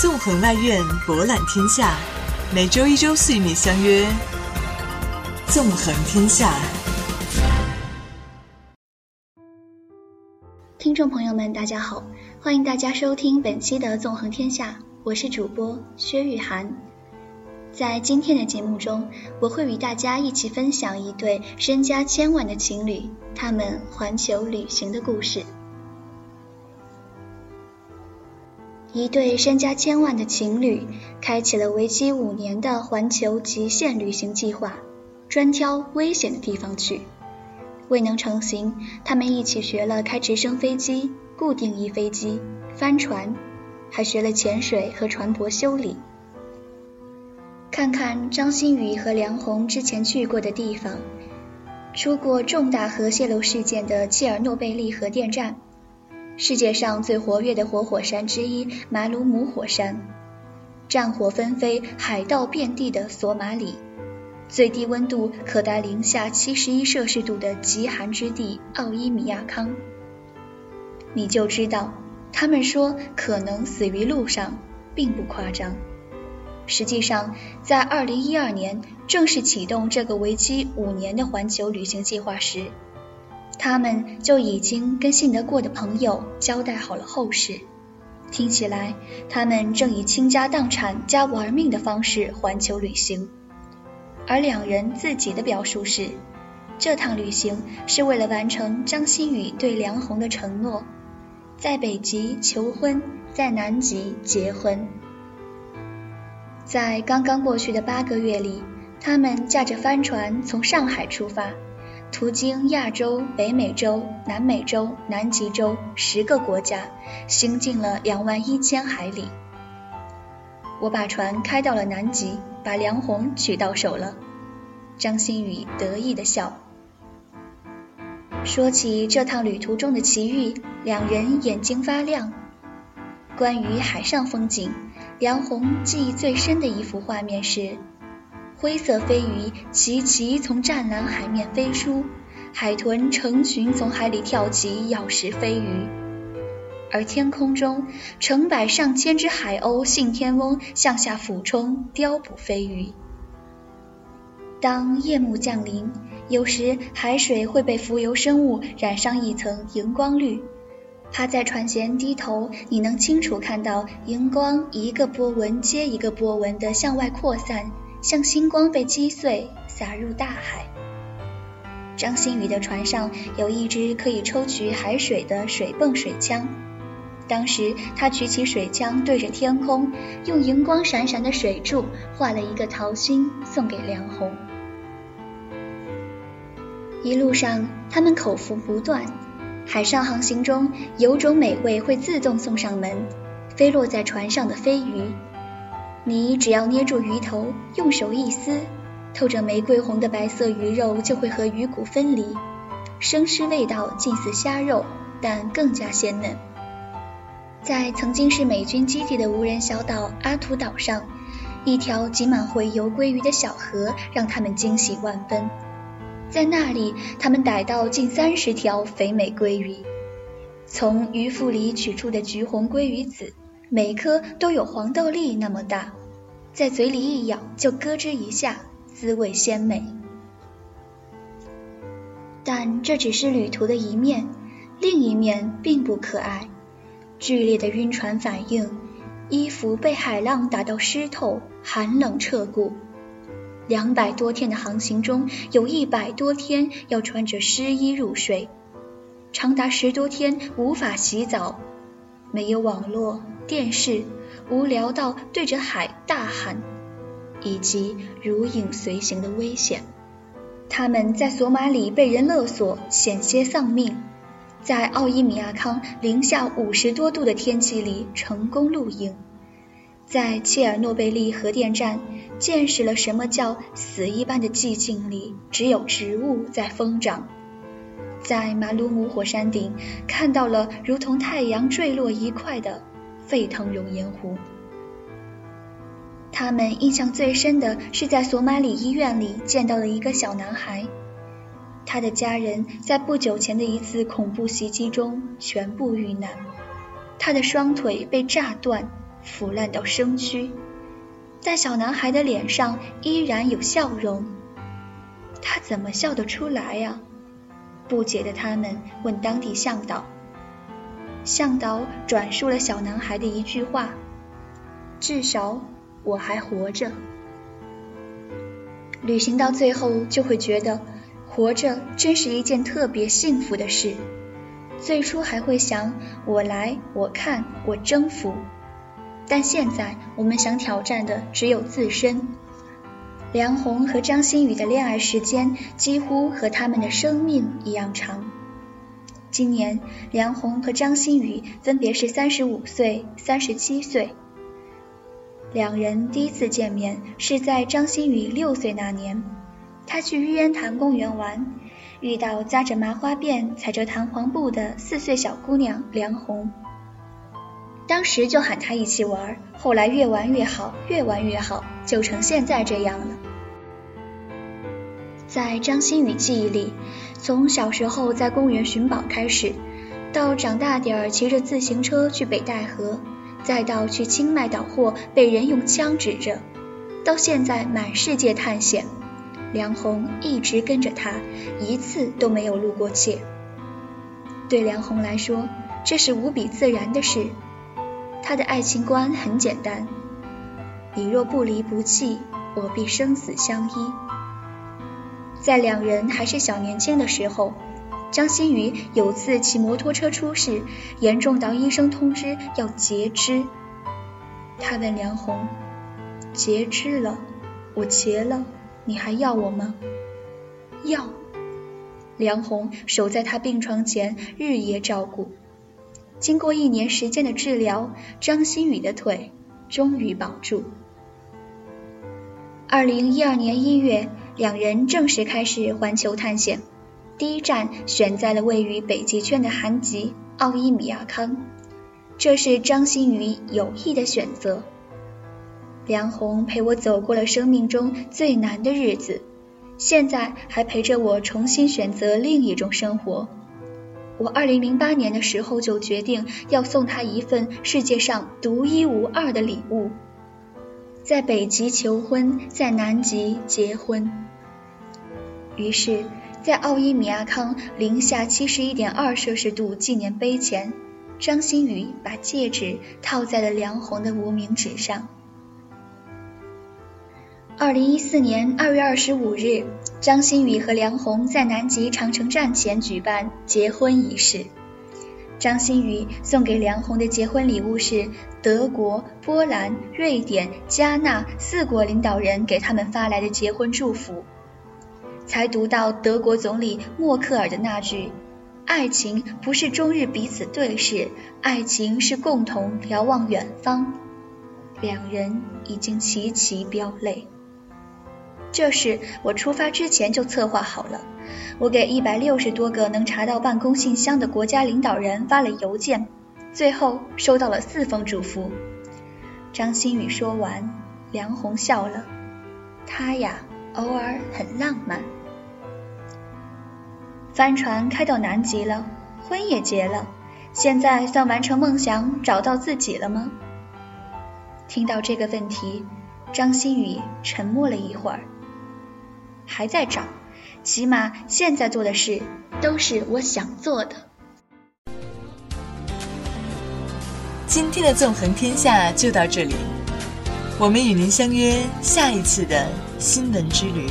纵横外院，博览天下。每周一、周四与你相约《纵横天下》。听众朋友们，大家好，欢迎大家收听本期的《纵横天下》，我是主播薛玉涵。在今天的节目中，我会与大家一起分享一对身家千万的情侣，他们环球旅行的故事。一对身家千万的情侣，开启了为期五年的环球极限旅行计划，专挑危险的地方去。未能成行，他们一起学了开直升飞机、固定翼飞机、帆船，还学了潜水和船舶修理。看看张馨予和梁红之前去过的地方：出过重大核泄漏事件的切尔诺贝利核电站。世界上最活跃的活火山之一马鲁姆火山，战火纷飞、海盗遍地的索马里，最低温度可达零下七十一摄氏度的极寒之地奥伊米亚康，你就知道，他们说可能死于路上，并不夸张。实际上，在二零一二年正式启动这个为期五年的环球旅行计划时。他们就已经跟信得过的朋友交代好了后事，听起来他们正以倾家荡产加玩命的方式环球旅行，而两人自己的表述是，这趟旅行是为了完成张馨予对梁红的承诺，在北极求婚，在南极结婚。在刚刚过去的八个月里，他们驾着帆船从上海出发。途经亚洲、北美洲、南美洲、南极洲十个国家，行进了两万一千海里。我把船开到了南极，把梁红娶到手了。张馨予得意的笑。说起这趟旅途中的奇遇，两人眼睛发亮。关于海上风景，梁红记忆最深的一幅画面是。灰色飞鱼齐齐从湛蓝海面飞出，海豚成群从海里跳起咬食飞鱼，而天空中成百上千只海鸥信天翁向下俯冲叼捕飞鱼。当夜幕降临，有时海水会被浮游生物染上一层荧光绿，趴在船舷低头，你能清楚看到荧光一个波纹接一个波纹的向外扩散。像星光被击碎，洒入大海。张馨予的船上有一只可以抽取海水的水泵水枪，当时他举起水枪对着天空，用荧光闪闪的水柱画了一个桃心，送给梁红。一路上，他们口福不断。海上航行中，有种美味会自动送上门，飞落在船上的飞鱼。你只要捏住鱼头，用手一撕，透着玫瑰红的白色鱼肉就会和鱼骨分离，生吃味道近似虾肉，但更加鲜嫩。在曾经是美军基地的无人小岛阿图岛上，一条挤满洄游鲑鱼的小河让他们惊喜万分。在那里，他们逮到近三十条肥美鲑鱼，从鱼腹里取出的橘红鲑鱼籽，每颗都有黄豆粒那么大。在嘴里一咬就咯吱一下，滋味鲜美。但这只是旅途的一面，另一面并不可爱。剧烈的晕船反应，衣服被海浪打到湿透，寒冷彻骨。两百多天的航行中，有一百多天要穿着湿衣入睡，长达十多天无法洗澡，没有网络、电视。无聊到对着海大喊，以及如影随形的危险。他们在索马里被人勒索，险些丧命；在奥伊米亚康零下五十多度的天气里成功露营；在切尔诺贝利核电站见识了什么叫死一般的寂静里只有植物在疯长；在马鲁姆火山顶看到了如同太阳坠落一块的。沸腾熔岩湖。他们印象最深的是在索马里医院里见到了一个小男孩，他的家人在不久前的一次恐怖袭击中全部遇难，他的双腿被炸断，腐烂到生蛆，但小男孩的脸上依然有笑容。他怎么笑得出来呀？不解的他们问当地向导。向导转述了小男孩的一句话：“至少我还活着。”旅行到最后，就会觉得活着真是一件特别幸福的事。最初还会想我来，我看，我征服，但现在我们想挑战的只有自身。梁红和张馨予的恋爱时间几乎和他们的生命一样长。今年，梁红和张馨予分别是三十五岁、三十七岁。两人第一次见面是在张馨予六岁那年，他去玉渊潭公园玩。遇到扎着麻花辫、踩着弹簧步的四岁小姑娘梁红，当时就喊她一起玩，后来越玩越好，越玩越好，就成现在这样了。在张馨予记忆里，从小时候在公园寻宝开始，到长大点儿骑着自行车去北戴河，再到去清迈倒货被人用枪指着，到现在满世界探险。梁红一直跟着他，一次都没有露过怯。对梁红来说，这是无比自然的事。他的爱情观很简单：你若不离不弃，我必生死相依。在两人还是小年轻的时候，张馨予有次骑摩托车出事，严重到医生通知要截肢。他问梁红：“截肢了，我截了。”你还要我吗？要。梁红守在他病床前，日夜照顾。经过一年时间的治疗，张馨予的腿终于保住。二零一二年一月，两人正式开始环球探险，第一站选在了位于北极圈的寒极奥伊米亚康，这是张馨予有意的选择。梁红陪我走过了生命中最难的日子，现在还陪着我重新选择另一种生活。我二零零八年的时候就决定要送她一份世界上独一无二的礼物，在北极求婚，在南极结婚。于是，在奥伊米亚康零下七十一点二摄氏度纪念碑前，张馨予把戒指套在了梁红的无名指上。二零一四年二月二十五日，张馨予和梁红在南极长城站前举办结婚仪式。张馨予送给梁红的结婚礼物是德国、波兰、瑞典、加纳四国领导人给他们发来的结婚祝福。才读到德国总理默克尔的那句：“爱情不是终日彼此对视，爱情是共同遥望远方。”两人已经齐齐飙泪。这事我出发之前就策划好了。我给一百六十多个能查到办公信箱的国家领导人发了邮件，最后收到了四封祝福。张馨予说完，梁红笑了。他呀，偶尔很浪漫。帆船开到南极了，婚也结了，现在算完成梦想，找到自己了吗？听到这个问题，张馨予沉默了一会儿。还在找，起码现在做的事都是我想做的。今天的纵横天下就到这里，我们与您相约下一次的新闻之旅。